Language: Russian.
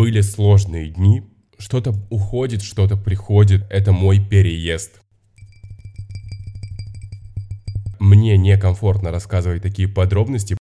Были сложные дни, что-то уходит, что-то приходит. Это мой переезд. Мне некомфортно рассказывать такие подробности,